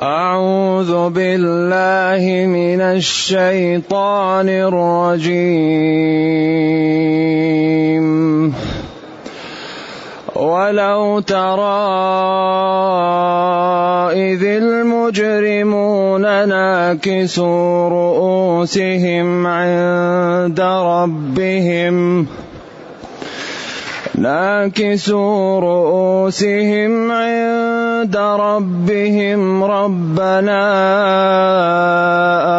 أعوذ بالله من الشيطان الرجيم. ولو ترى إذ المجرمون ناكسوا رؤوسهم عند ربهم. ناكسوا رؤوسهم عند ربهم ربنا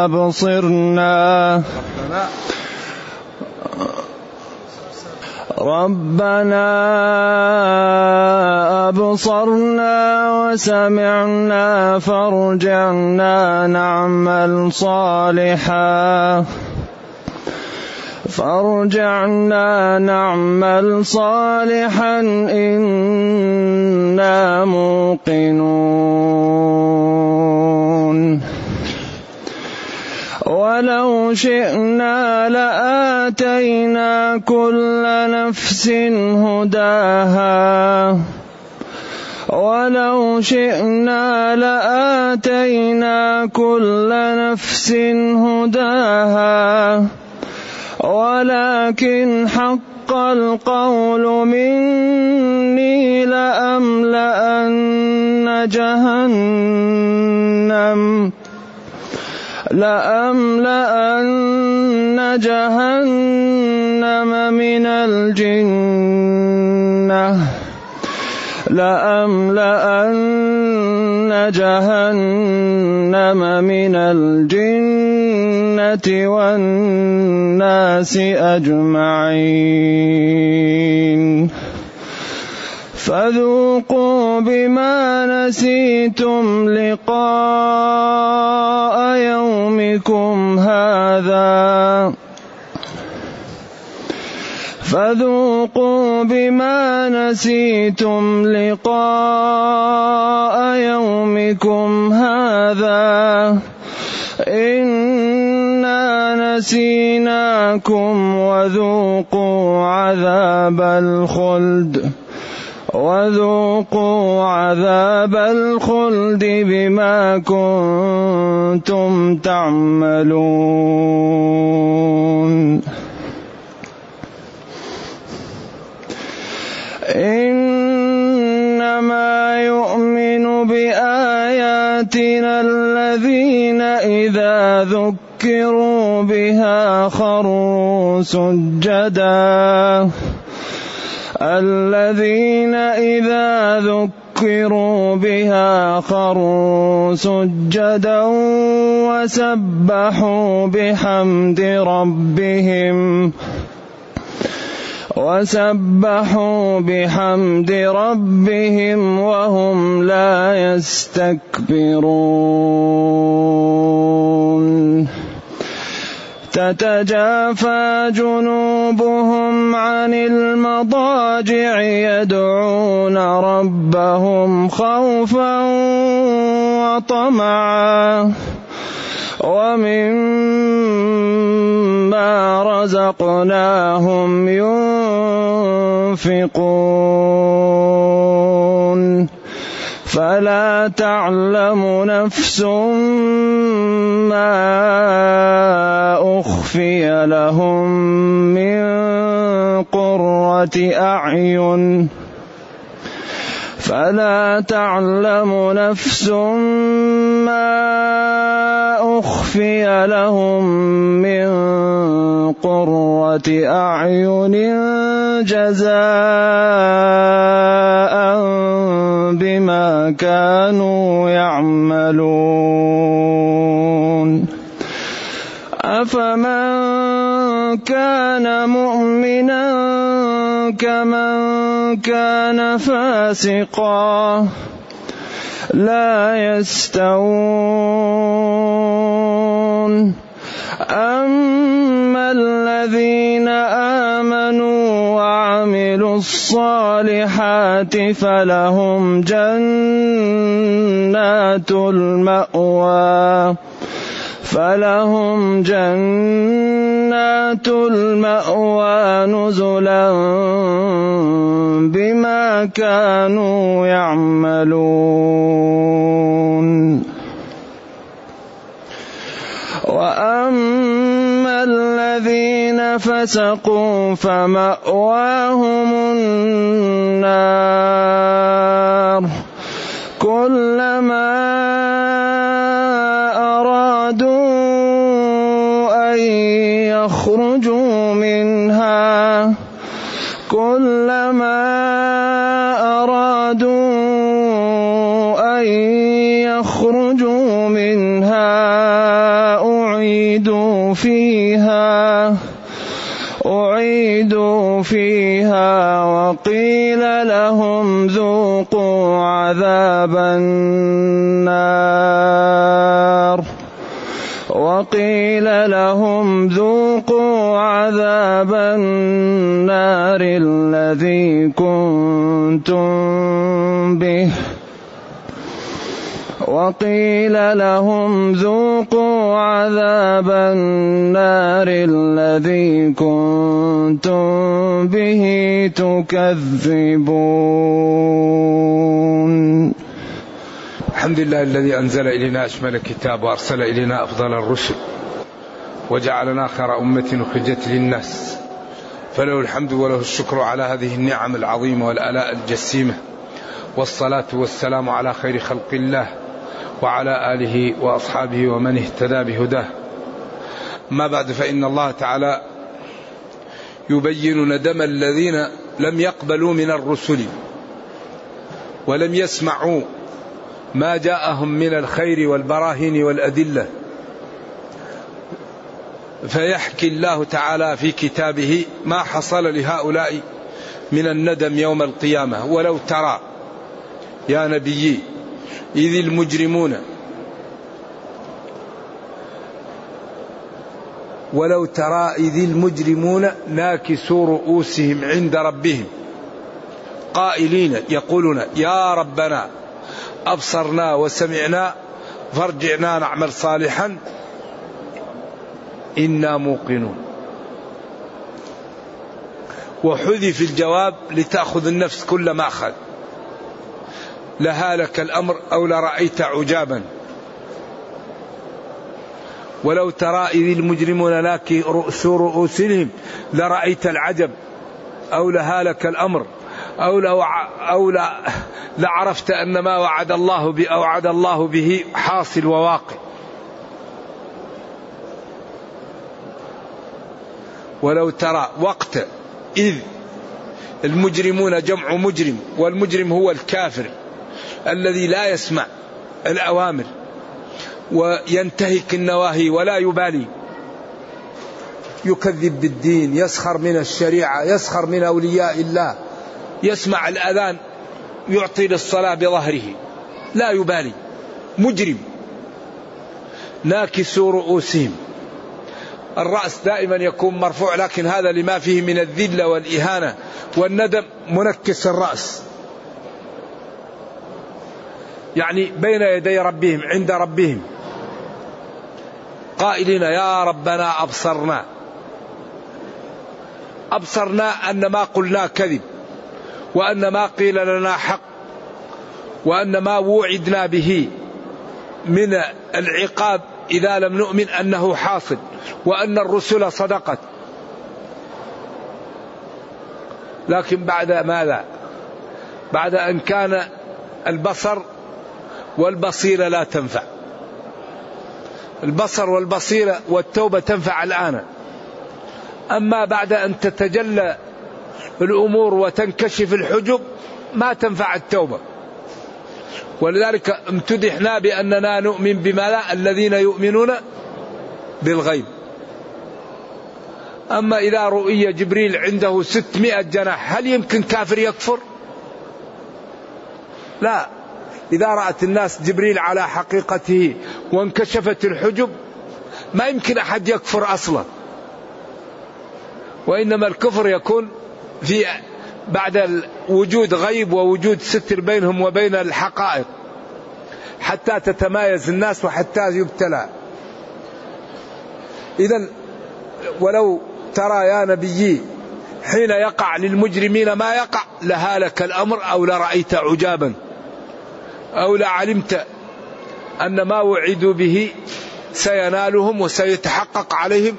أبصرنا. ربنا أبصرنا وسمعنا فارجعنا نعمل صالحا. فارجعنا نعمل صالحا إنا موقنون. ولو شئنا لآتينا كل نفس هداها. ولو شئنا لآتينا كل نفس هداها. ولكن حق القول مني لأملأن جهنم لأملأن جهنم من الجنة لأملأن جهنم من الجنة. والناس أجمعين. فذوقوا بما نسيتم لقاء يومكم هذا. فذوقوا بما نسيتم لقاء يومكم هذا. إنا نسيناكم وذوقوا عذاب الخلد وذوقوا عذاب الخلد بما كنتم تعملون. إنما يؤمن بآياتنا الذين إذا ذكروا بها خروا سجدا الذين إذا ذكروا بها خروا سجدا وسبحوا بحمد ربهم وسبحوا بحمد ربهم وهم لا يستكبرون تتجافى جنوبهم عن المضاجع يدعون ربهم خوفا وطمعا ومما رزقناهم ينفقون فلا تعلم نفس ما أخفي لهم من قرة أعين. فلا تعلم نفس ما أخفي لهم من قرة أعين جزاء كانوا يعملون. افمن كان مؤمنا كمن كان فاسقا لا يستوون. اما الذين امنوا الصالحات فلهم جنات المأوى. فلهم جنات المأوى نزلا بما كانوا يعملون. وأما فسقوا فمأواهم النار. كلما لهم ذوقوا عذاب النار الذي كنتم به تكذبون. الحمد لله الذي أنزل إلينا أشمل الكتاب وأرسل إلينا أفضل الرسل وجعلنا خير أمة أخرجت للناس. فله الحمد وله الشكر على هذه النعم العظيمة والآلاء الجسيمة والصلاة والسلام على خير خلق الله. وعلى آله وأصحابه ومن اهتدى بهداه. ما بعد فإن الله تعالى يبين ندم الذين لم يقبلوا من الرسل ولم يسمعوا ما جاءهم من الخير والبراهين والأدلة. فيحكي الله تعالى في كتابه ما حصل لهؤلاء من الندم يوم القيامة. ولو ترى يا نبيي إذ المجرمون. ولو ترى إذ المجرمون ناكسوا رؤوسهم عند ربهم. قائلين يقولون يا ربنا أبصرنا وسمعنا فارجعنا نعمل صالحا. إنا موقنون. وحذف الجواب لتأخذ النفس كل ما أخذ. لهالك الأمر أو لرأيت عجابا. ولو ترى إذ المجرمون لاك رؤوس رؤوسهم لرأيت العجب أو لهالك الأمر أو لو أو لا لعرفت أن ما وعد الله به أوعد الله به حاصل وواقع. ولو ترى وقت إذ المجرمون جمع مجرم والمجرم هو الكافر. الذي لا يسمع الأوامر وينتهك النواهي ولا يبالي. يكذب بالدين يسخر من الشريعة يسخر من أولياء الله. يسمع الأذان يعطي للصلاة بظهره. لا يبالي. مجرم. ناكسوا رؤوسهم. الرأس دائما يكون مرفوع لكن هذا لما فيه من الذلة والإهانة والندم منكس الرأس. يعني بين يدي ربهم عند ربهم. قائلين يا ربنا أبصرنا. أبصرنا أن ما قلنا كذب وأن ما قيل لنا حق وأن ما وعدنا به من العقاب إذا لم نؤمن أنه حاصل وأن الرسل صدقت. لكن بعد ماذا؟ بعد أن كان البصر والبصيرة لا تنفع. البصر والبصيرة والتوبة تنفع الآن. أما بعد أن تتجلى الأمور وتنكشف الحجب ما تنفع التوبة. ولذلك امتدحنا بأننا نؤمن بما لا الذين يؤمنون بالغيب. أما إذا رؤي جبريل عنده ستمائة جناح هل يمكن كافر يكفر؟ لا. إذا رأت الناس جبريل على حقيقته وانكشفت الحجب ما يمكن أحد يكفر أصلا. وإنما الكفر يكون في بعد وجود غيب ووجود ستر بينهم وبين الحقائق حتى تتمايز الناس وحتى يبتلى. إذا ولو ترى يا نبيي حين يقع للمجرمين ما يقع لهالك الأمر أو لرأيت عجابا. أو لعلمت أن ما وعدوا به سينالهم وسيتحقق عليهم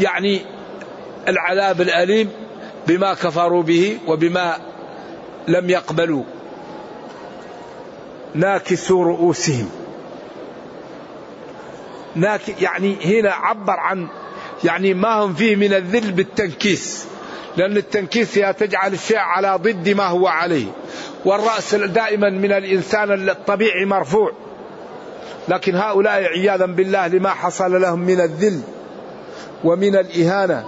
يعني العذاب الأليم بما كفروا به وبما لم يقبلوا. ناكسوا رؤوسهم. ناك يعني هنا عبر عن يعني ما هم فيه من الذل بالتنكيس. لأن التنكيس هي تجعل الشيء على ضد ما هو عليه. والرأس دائما من الإنسان الطبيعي مرفوع. لكن هؤلاء عياذا بالله لما حصل لهم من الذل ومن الإهانة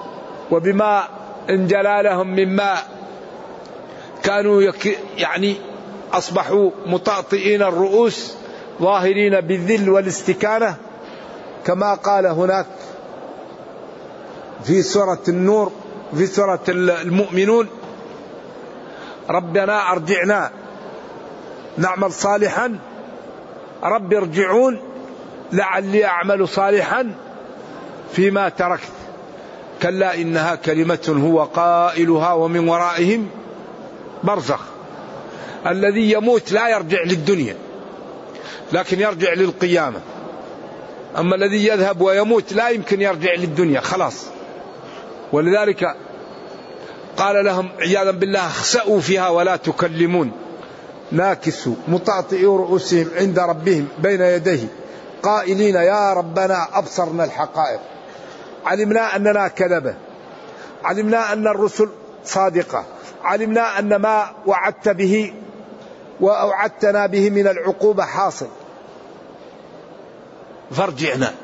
وبما انجلى لهم مما كانوا يك يعني أصبحوا مطأطئين الرؤوس ظاهرين بالذل والاستكانة. كما قال هناك في سورة النور في سورة المؤمنون. ربنا أرجعنا. نعمل صالحا. رب ارجعون. لعلي أعمل صالحا فيما تركت. كلا إنها كلمة هو قائلها ومن ورائهم برزخ. الذي يموت لا يرجع للدنيا لكن يرجع للقيامة. أما الذي يذهب ويموت لا يمكن يرجع للدنيا خلاص. ولذلك قال لهم عياذا بالله اخسأوا فيها ولا تكلمون. ناكسوا مطاطئوا رؤوسهم عند ربهم بين يديه قائلين يا ربنا أبصرنا الحقائق. علمنا أننا كذبة. علمنا أن الرسل صادقة. علمنا أن ما وعدت به وأوعدتنا به من العقوبة حاصل. فارجعنا.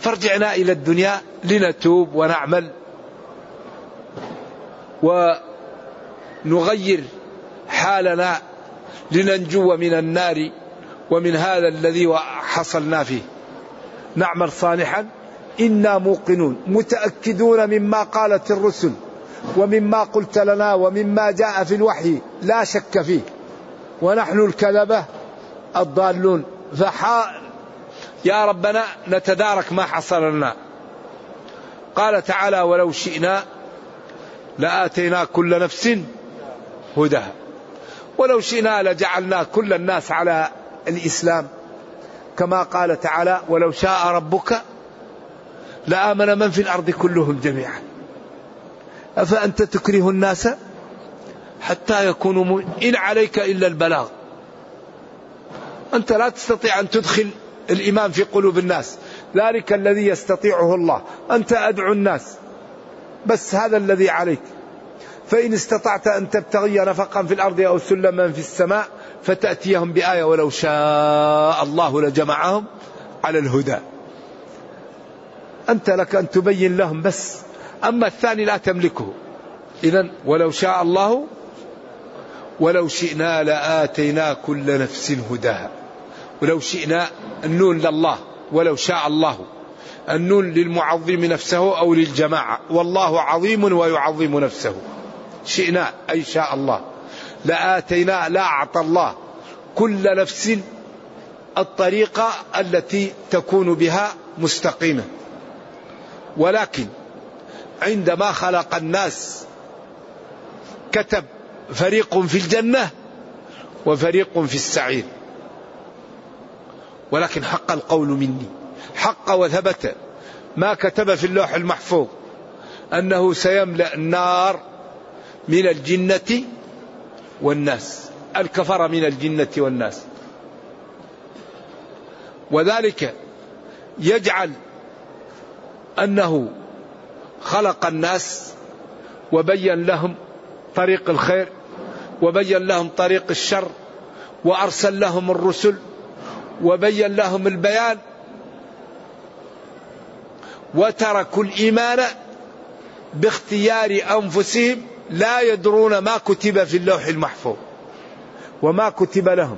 فارجعنا إلى الدنيا لنتوب ونعمل ونغير حالنا لننجو من النار ومن هذا الذي حصلنا فيه. نعمل صالحا. إنا موقنون متأكدون مما قالت الرسل ومما قلت لنا ومما جاء في الوحي لا شك فيه. ونحن الكذبة الضالون. فحا يا ربنا نتدارك ما حصل لنا. قال تعالى ولو شئنا لآتينا كل نفس هداها. ولو شئنا لجعلنا كل الناس على الإسلام. كما قال تعالى ولو شاء ربك لآمن من في الأرض كلهم جميعا. أفأنت تكره الناس حتى يكونوا م... إن عليك إلا البلاغ. أنت لا تستطيع أن تدخل الإيمان في قلوب الناس. ذلك الذي يستطيعه الله. أنت أدعو الناس. بس هذا الذي عليك. فإن استطعت أن تبتغي نفقا في الأرض أو سلما في السماء فتأتيهم بآية ولو شاء الله لجمعهم على الهدى. أنت لك أن تبين لهم بس. أما الثاني لا تملكه. إذا ولو شاء الله ولو شئنا لآتينا كل نفس هداها. ولو شئنا النون لله. ولو شاء الله النون للمعظم نفسه أو للجماعة. والله عظيم ويعظم نفسه. شئنا أي شاء الله. لآتينا لا أعطى الله كل نفس الطريقة التي تكون بها مستقيمة. ولكن عندما خلق الناس كتب فريق في الجنة وفريق في السعير. ولكن حق القول مني. حق وثبت ما كتب في اللوح المحفوظ أنه سيملأ النار من الجنة والناس. الكفر من الجنة والناس. وذلك يجعل أنه خلق الناس وبين لهم طريق الخير وبين لهم طريق الشر وأرسل لهم الرسل وبين لهم البيان وتركوا الإيمان باختيار أنفسهم لا يدرون ما كتب في اللوح المحفوظ وما كتب لهم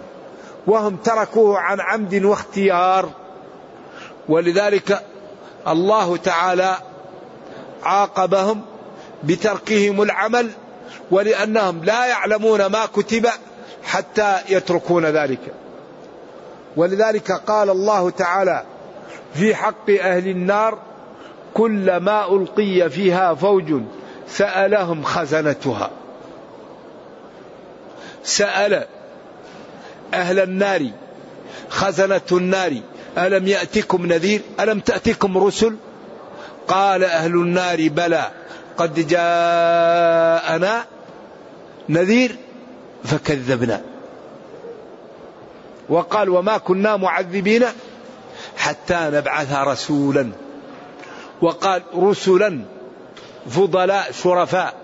وهم تركوه عن عمد واختيار ولذلك الله تعالى عاقبهم بتركهم العمل ولأنهم لا يعلمون ما كتب حتى يتركون ذلك ولذلك قال الله تعالى في حق أهل النار كل ما ألقي فيها فوج سألهم خزنتها. سأل أهل النار خزنة النار ألم يأتكم نذير؟ ألم تأتكم رسل؟ قال أهل النار بلى قد جاءنا نذير فكذبنا. وقال وما كنا معذبين حتى نبعث رسولا. وقال رسلا فضلاء شرفاء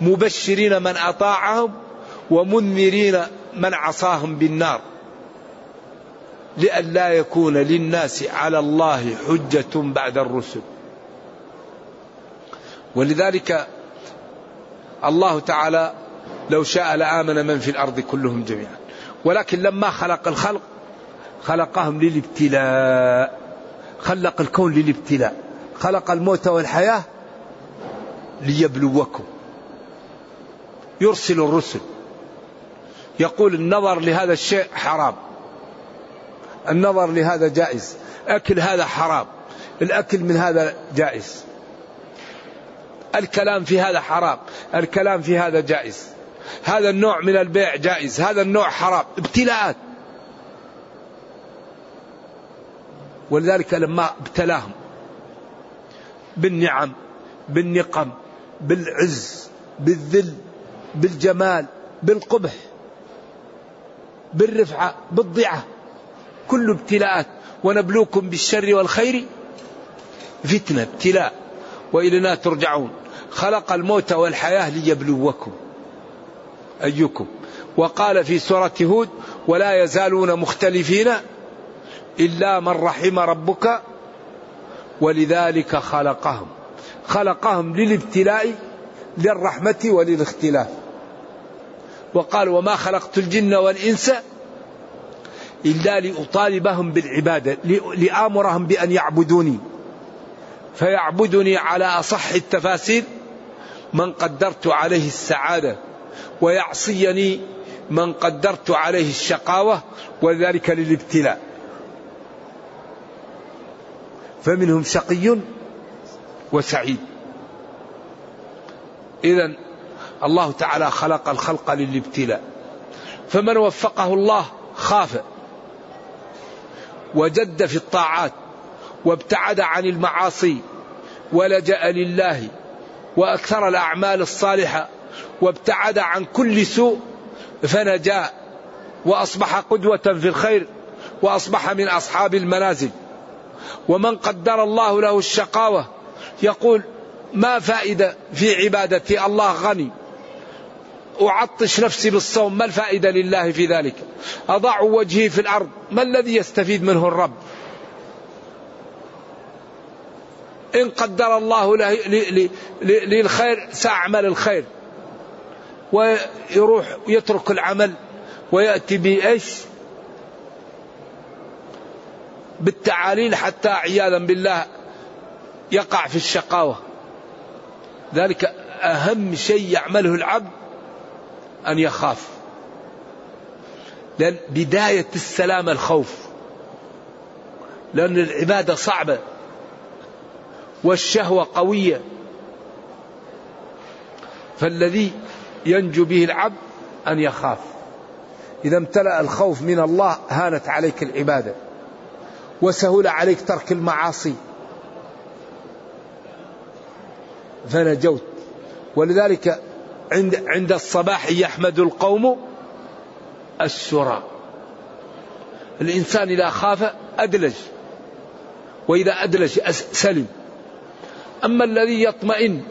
مبشرين من أطاعهم ومنذرين من عصاهم بالنار. لئلا يكون للناس على الله حجة بعد الرسل. ولذلك الله تعالى لو شاء لآمن من في الأرض كلهم جميعا. ولكن لما خلق الخلق خلقهم للابتلاء خلق الكون للابتلاء. خلق الموت والحياة ليبلوكم. يرسل الرسل. يقول النظر لهذا الشيء حرام. النظر لهذا جائز. أكل هذا حرام. الأكل من هذا جائز. الكلام في هذا حرام. الكلام في هذا جائز. هذا النوع من البيع جائز هذا النوع حرام ابتلاءات. ولذلك لما ابتلاهم بالنعم بالنقم بالعز بالذل بالجمال بالقبح بالرفعة بالضعة كل ابتلاءات. ونبلوكم بالشر والخير فتنة ابتلاء. وإلينا ترجعون. خلق الموت والحياة ليبلوكم أيكم. وقال في سورة هود ولا يزالون مختلفين إلا من رحم ربك ولذلك خلقهم. خلقهم للابتلاء للرحمة وللاختلاف. وقال وما خلقت الجن والإنس إلا لأطالبهم بالعبادة لآمرهم بأن يعبدوني. فيعبدني على أصح التفاسير من قدرت عليه السعادة. ويعصيني من قدرت عليه الشقاوة وذلك للابتلاء. فمنهم شقي وسعيد. إذا الله تعالى خلق الخلق للابتلاء. فمن وفقه الله خاف وجد في الطاعات وابتعد عن المعاصي ولجأ لله وأكثر الأعمال الصالحة وابتعد عن كل سوء فنجا وأصبح قدوة في الخير وأصبح من أصحاب المنازل. ومن قدر الله له الشقاوة يقول ما فائدة في عبادتي؟ الله غني. أعطش نفسي بالصوم ما الفائدة لله في ذلك؟ أضع وجهي في الأرض ما الذي يستفيد منه الرب؟ إن قدر الله لي الخير سأعمل الخير. ويروح يترك العمل ويأتي بإيش؟ بالتعاليل حتى عياذا بالله يقع في الشقاوة. ذلك أهم شيء يعمله العبد أن يخاف. لأن بداية السلام الخوف. لأن العبادة صعبة. والشهوة قوية. فالذي ينجو به العبد أن يخاف. إذا امتلأ الخوف من الله هانت عليك العبادة. وسهل عليك ترك المعاصي. فنجوت. ولذلك عند عند الصباح يحمد القوم السرى. الإنسان إذا خاف أدلج. وإذا أدلج سلم. أما الذي يطمئن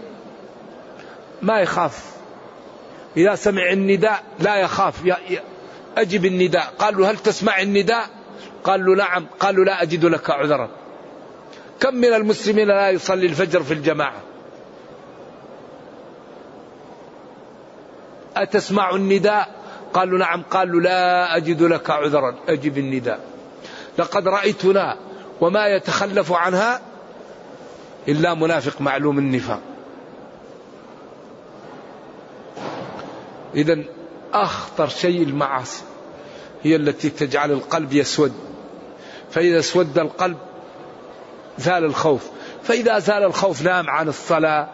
ما يخاف. إذا سمع النداء لا يخاف أجب النداء. قال له هل تسمع النداء؟ قال له نعم. قال له لا أجد لك عذرا. كم من المسلمين لا يصلي الفجر في الجماعة؟ أتسمع النداء؟ قالوا نعم. قالوا لا أجد لك عذرا. أجب النداء. لقد رأيتنا وما يتخلف عنها إلا منافق معلوم النفاق. إذا أخطر شيء المعاصي هي التي تجعل القلب يسود. فإذا اسود القلب زال الخوف. فإذا زال الخوف نام عن الصلاة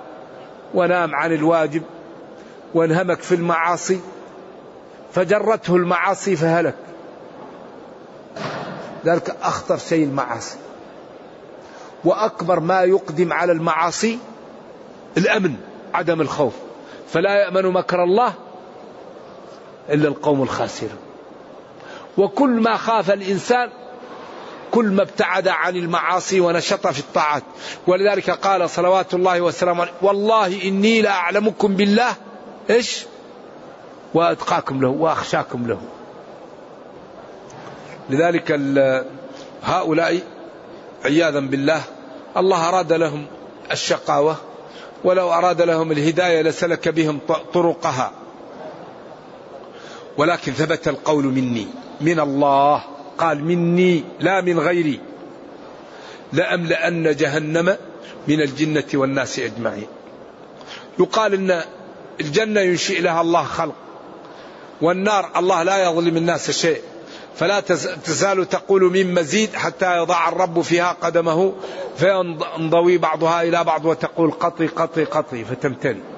ونام عن الواجب وانهمك في المعاصي. فجرته المعاصي فهلك. ذلك أخطر شيء المعاصي. وأكبر ما يقدم على المعاصي الأمن عدم الخوف. فلا يأمن مكر الله إلا القوم الخاسرون وكل ما خاف الإنسان كل ما ابتعد عن المعاصي ونشط في الطاعات. ولذلك قال صلوات الله وسلامه والله إني لأعلمكم بالله. إيش؟ وأتقاكم له وأخشاكم له. لذلك هؤلاء عياذا بالله الله أراد لهم الشقاوة ولو أراد لهم الهداية لسلك بهم طرقها. ولكن ثبت القول مني. من الله. قال مني لا من غيري. لأملأن جهنم من الجنة والناس أجمعين. يقال أن الجنة ينشئ لها الله خلق والنار الله لا يظلم الناس شيء. فلا تزال تقول من مزيد حتى يضع الرب فيها قدمه فينضوي بعضها إلى بعض وتقول قطي قطي قطي فتمتلي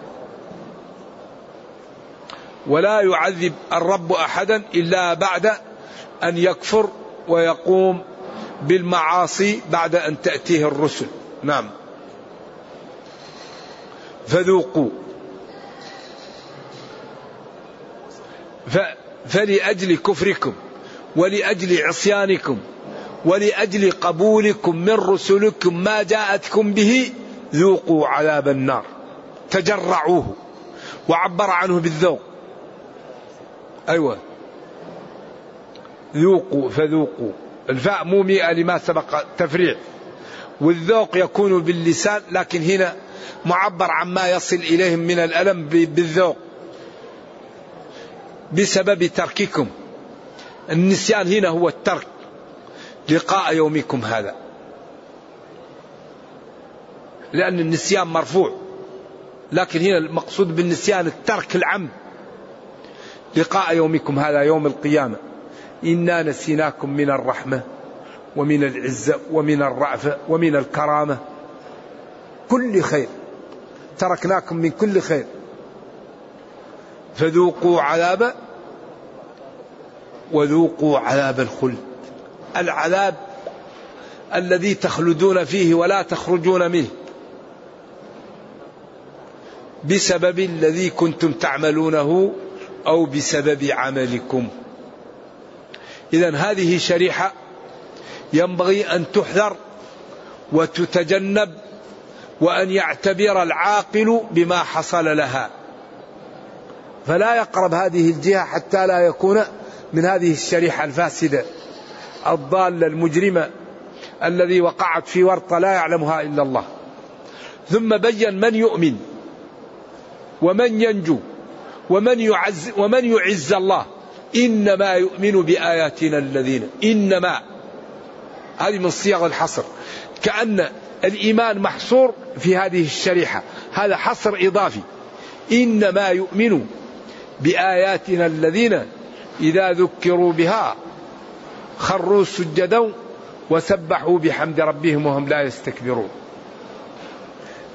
ولا يعذب الرب أحدا إلا بعد أن يكفر ويقوم بالمعاصي بعد أن تأتيه الرسل. نعم. فذوقوا. فلأجل كفركم ولأجل عصيانكم ولأجل قبولكم من رسلكم ما جاءتكم به ذوقوا عذاب النار. تجرعوه. وعبر عنه بالذوق. أيوة. ذوقوا فذوقوا. الفاء مو مئة لما سبق تفريع. والذوق يكون باللسان لكن هنا معبر عما يصل إليهم من الألم بالذوق. بسبب ترككم. النسيان هنا هو الترك. لقاء يومكم هذا. لأن النسيان مرفوع. لكن هنا المقصود بالنسيان الترك العمد. لقاء يومكم هذا يوم القيامة. إنا نسيناكم من الرحمة ومن العزة ومن الرأفة ومن الكرامة. كل خير. تركناكم من كل خير. فذوقوا عذاب وذوقوا عذاب الخلد. العذاب الذي تخلدون فيه ولا تخرجون منه. بسبب الذي كنتم تعملونه أو بسبب عملكم. اذا هذه شريحة ينبغي أن تحذر وتتجنب وأن يعتبر العاقل بما حصل لها. فلا يقرب هذه الجهة حتى لا يكون من هذه الشريحة الفاسدة. الضالة المجرمة الذي وقعت في ورطة لا يعلمها إلا الله. ثم بين من يؤمن ومن ينجو ومن يعز ومن يعز الله. إنما يؤمن بآياتنا الذين إنما. هذه من صيغ الحصر. كأن الإيمان محصور في هذه الشريحة. هذا حصر إضافي. إنما يؤمن بآياتنا الذين إذا ذكروا بها خروا سجدا وسبحوا بحمد ربهم وهم لا يستكبرون.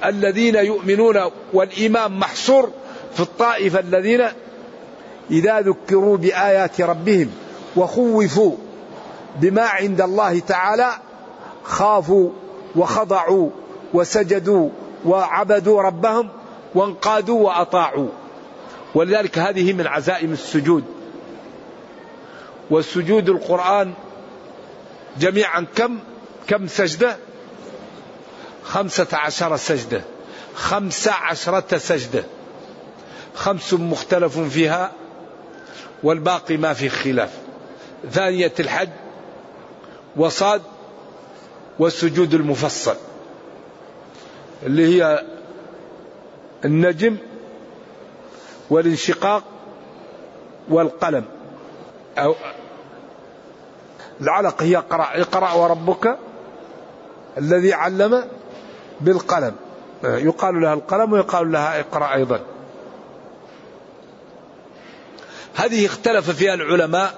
الذين يؤمنون والإيمان محصور في الطائفة الذين إذا ذكروا بآيات ربهم وخوفوا بما عند الله تعالى خافوا وخضعوا وسجدوا وعبدوا ربهم وانقادوا وأطاعوا. ولذلك هذه من عزائم السجود. والسجود القرآن جميعا كم؟ كم سجدة؟ خمسة عشر سجدة. خمسة عشرة سجدة. خمس مختلف فيها والباقي ما في خلاف. ثانية الحج وصاد والسجود المفصل اللي هي النجم والانشقاق والقلم. أو العلق هي اقرأ اقرأ وربك الذي علم بالقلم. يقال لها القلم ويقال لها اقرأ أيضا. هذه اختلف فيها العلماء.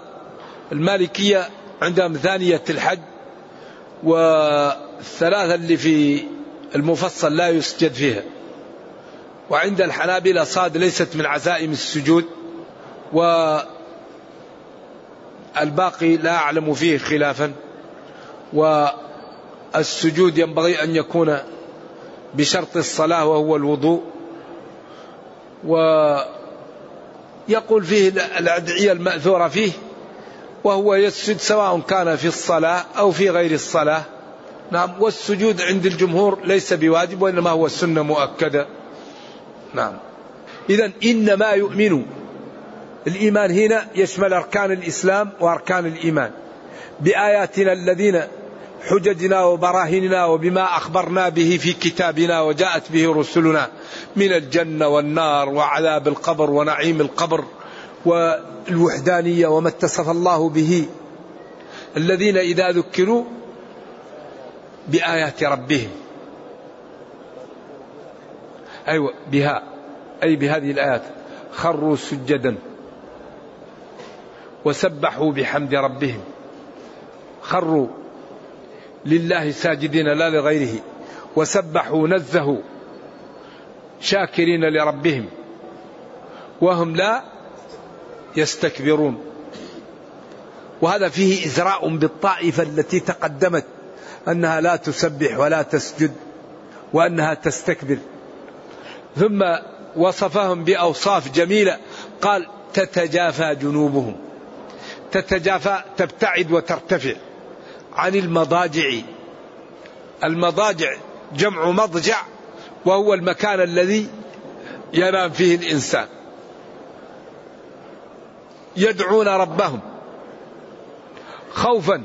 المالكية عندهم ثانية الحج والثلاثة اللي في المفصل لا يسجد فيها. وعند الحنابلة صاد ليست من عزائم السجود و الباقي لا أعلم فيه خلافا. السجود ينبغي أن يكون بشرط الصلاة وهو الوضوء. ويقول فيه الأدعية المأثورة فيه وهو يسجد سواء كان في الصلاة أو في غير الصلاة. نعم والسجود عند الجمهور ليس بواجب وإنما هو السنة مؤكدة. نعم. إذا إنما يؤمن. الإيمان هنا يشمل أركان الإسلام وأركان الإيمان. بآياتنا الذين حججنا وبراهيننا وبما أخبرنا به في كتابنا وجاءت به رسلنا من الجنة والنار وعذاب القبر ونعيم القبر والوحدانية وما اتصف الله به الذين إذا ذكروا بآيات ربهم. أيوة بها أي بهذه الآيات. خروا سجدا وسبحوا بحمد ربهم. خروا. لله ساجدين لا لغيره. وسبحوا نزهوا شاكرين لربهم. وهم لا يستكبرون. وهذا فيه إزراء بالطائفة التي تقدمت أنها لا تسبح ولا تسجد وأنها تستكبر. ثم وصفهم بأوصاف جميلة. قال تتجافى جنوبهم. تتجافى تبتعد وترتفع. عن المضاجع. المضاجع جمع مضجع وهو المكان الذي ينام فيه الإنسان. يدعون ربهم خوفا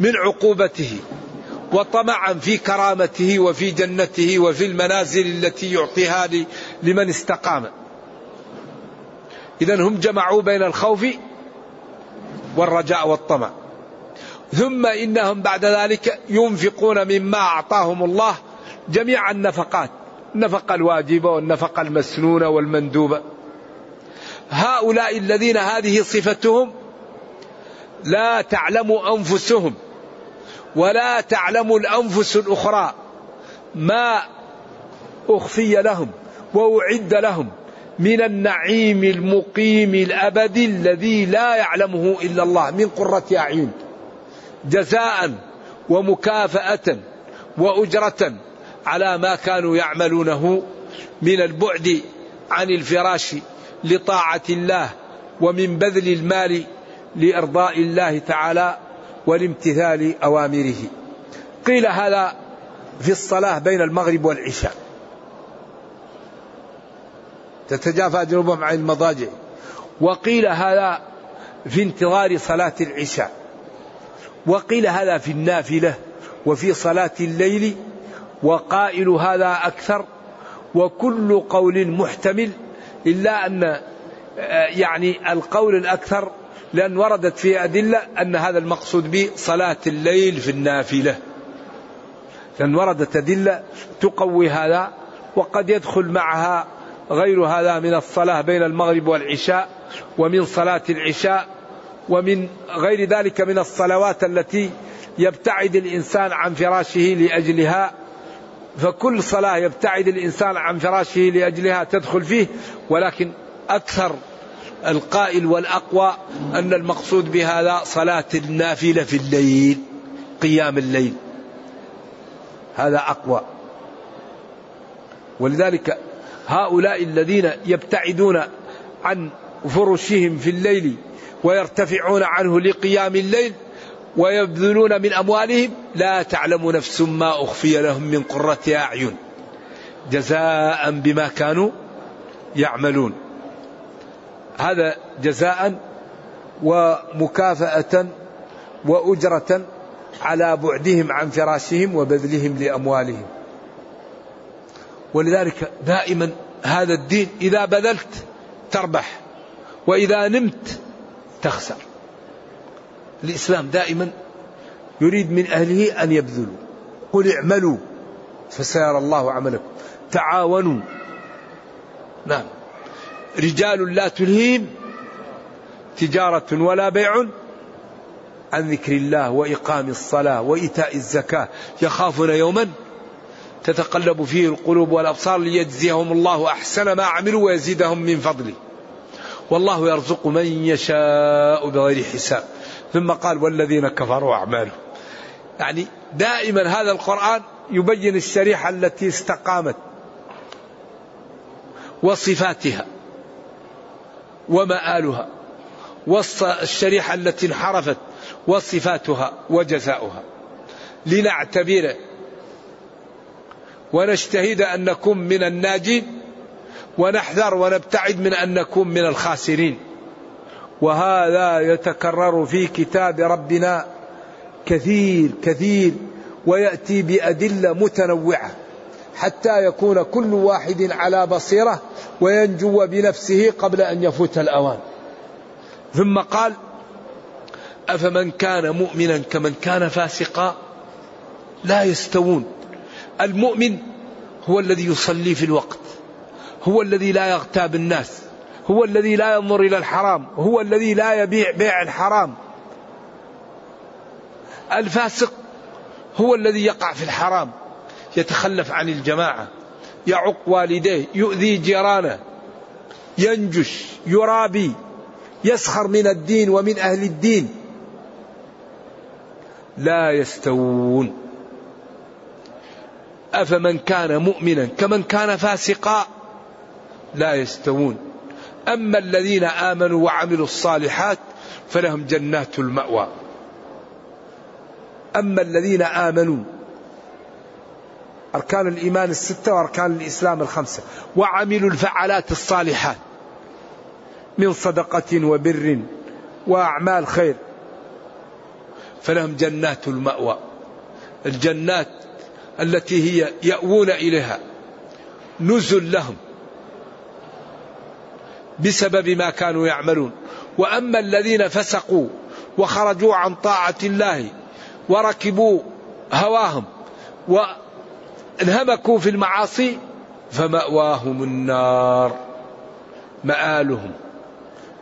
من عقوبته وطمعا في كرامته وفي جنته وفي المنازل التي يعطيها لمن استقام. إذا هم جمعوا بين الخوف والرجاء والطمع. ثم إنهم بعد ذلك ينفقون مما أعطاهم الله جميع النفقات النفقة الواجبة والنفقة المسنونة والمندوبة هؤلاء الذين هذه صفتهم لا تعلم أنفسهم ولا تعلم الأنفس الأخرى ما أخفي لهم وأعد لهم من النعيم المقيم الأبدي الذي لا يعلمه إلا الله من قرة أعين. جزاء ومكافأة وأجرة على ما كانوا يعملونه من البعد عن الفراش لطاعة الله ومن بذل المال لإرضاء الله تعالى والامتثال أوامره. قيل هذا في الصلاة بين المغرب والعشاء. تتجافى جنوبهم عن المضاجع. وقيل هذا في انتظار صلاة العشاء. وقيل هذا في النافلة وفي صلاة الليل وقائل هذا أكثر وكل قول محتمل إلا أن آه، يعني القول الأكثر لأن وردت في أدلة أن هذا المقصود به صلاة الليل في النافلة. لأن وردت أدلة تقوي هذا وقد يدخل معها غير هذا من الصلاة بين المغرب والعشاء ومن صلاة العشاء ومن غير ذلك من الصلوات التي يبتعد الإنسان عن فراشه لأجلها. فكل صلاة يبتعد الإنسان عن فراشه لأجلها تدخل فيه ولكن أكثر القائل والأقوى أن المقصود بهذا صلاة النافلة في الليل قيام الليل. هذا أقوى. ولذلك هؤلاء الذين يبتعدون عن فرشهم في الليل ويرتفعون عنه لقيام الليل ويبذلون من أموالهم. لا تعلم نفس ما أخفي لهم من قرة أعين جزاء بما كانوا يعملون. هذا جزاء ومكافأة وأجرة على بعدهم عن فراشهم وبذلهم لأموالهم. ولذلك دائما هذا الدين إذا بذلت تربح وإذا نمت تخسر. الإسلام دائما يريد من أهله أن يبذلوا. قل اعملوا فسيرى الله عملكم. تعاونوا. نعم. رجال لا تلهيهم. تجارة ولا بيع عن ذكر الله وإقام الصلاة وإيتاء الزكاة. يخافون يوما تتقلب فيه القلوب والأبصار ليجزيهم الله أحسن ما عملوا ويزيدهم من فضله. والله يرزق من يشاء بغير حساب. ثم قال والذين كفروا أعمالهم. يعني دائما هذا القرآن يبين الشريحة التي استقامت وصفاتها ومآلها والشريحة التي انحرفت وصفاتها وجزاؤها. لنعتبر ونجتهد أن نكون من الناجين ونحذر ونبتعد من أن نكون من الخاسرين. وهذا يتكرر في كتاب ربنا كثير كثير ويأتي بأدلة متنوعة حتى يكون كل واحد على بصيرة وينجو بنفسه قبل أن يفوت الأوان. ثم قال أفمن كان مؤمنا كمن كان فاسقا لا يستوون. المؤمن هو الذي يصلي في الوقت. هو الذي لا يغتاب الناس هو الذي لا ينظر إلى الحرام هو الذي لا يبيع بيع الحرام. الفاسق هو الذي يقع في الحرام يتخلف عن الجماعة يعق والديه يؤذي جيرانه ينجش يرابي يسخر من الدين ومن أهل الدين. لا يستوون. أفمن كان مؤمنا كمن كان فاسقا لا يستوون. أما الذين آمنوا وعملوا الصالحات فلهم جنات المأوى. أما الذين آمنوا أركان الإيمان الستة وأركان الإسلام الخمسة وعملوا الفعالات الصالحات من صدقة وبر وأعمال خير فلهم جنات المأوى. الجنات التي هي يأوون إليها نزل لهم. بسبب ما كانوا يعملون. وأما الذين فسقوا وخرجوا عن طاعة الله وركبوا هواهم وانهمكوا في المعاصي فمأواهم النار مآلهم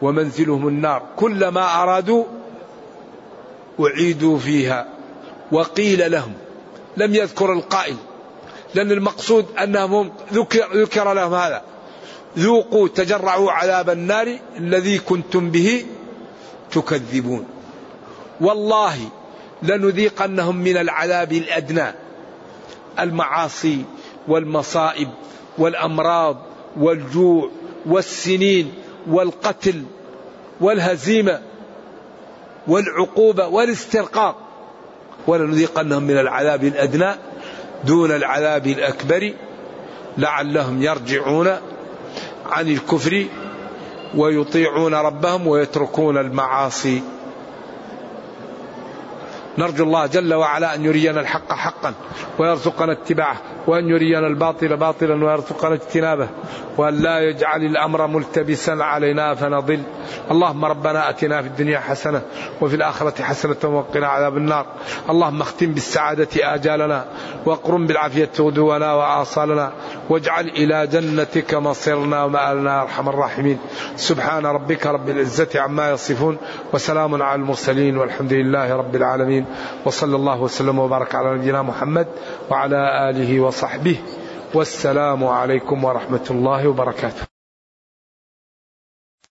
ومنزلهم النار. كلما أرادوا أعيدوا فيها. وقيل لهم لم يذكر القائل لأن المقصود أنهم ذكر, ذكر لهم هذا. ذوقوا تجرعوا عذاب النار الذي كنتم به تكذبون. والله لنذيقنهم من العذاب الأدنى. المعاصي والمصائب والأمراض والجوع والسنين والقتل والهزيمة والعقوبة والاسترقاق. ولنذيقنهم من العذاب الأدنى دون العذاب الأكبر لعلهم يرجعون عن الكفر ويطيعون ربهم ويتركون المعاصي. نرجو الله جل وعلا أن يرينا الحق حقا ويرزقنا اتباعه وأن يرينا الباطل باطلا ويرزقنا اجتنابه وأن لا يجعل الأمر ملتبسا علينا فنضل. اللهم ربنا آتنا في الدنيا حسنة وفي الآخرة حسنة وقنا عذاب النار. اللهم اختم بالسعادة آجالنا وأقرم بالعافية غدونا وآصالنا واجعل إلى جنتك مصيرنا ومآلنا أرحم الراحمين. سبحان ربك رب العزة عما يصفون وسلام على المرسلين والحمد لله رب العالمين. وصلى الله وسلم وبارك على نبينا محمد وعلى آله وصحبه والسلام عليكم ورحمة الله وبركاته.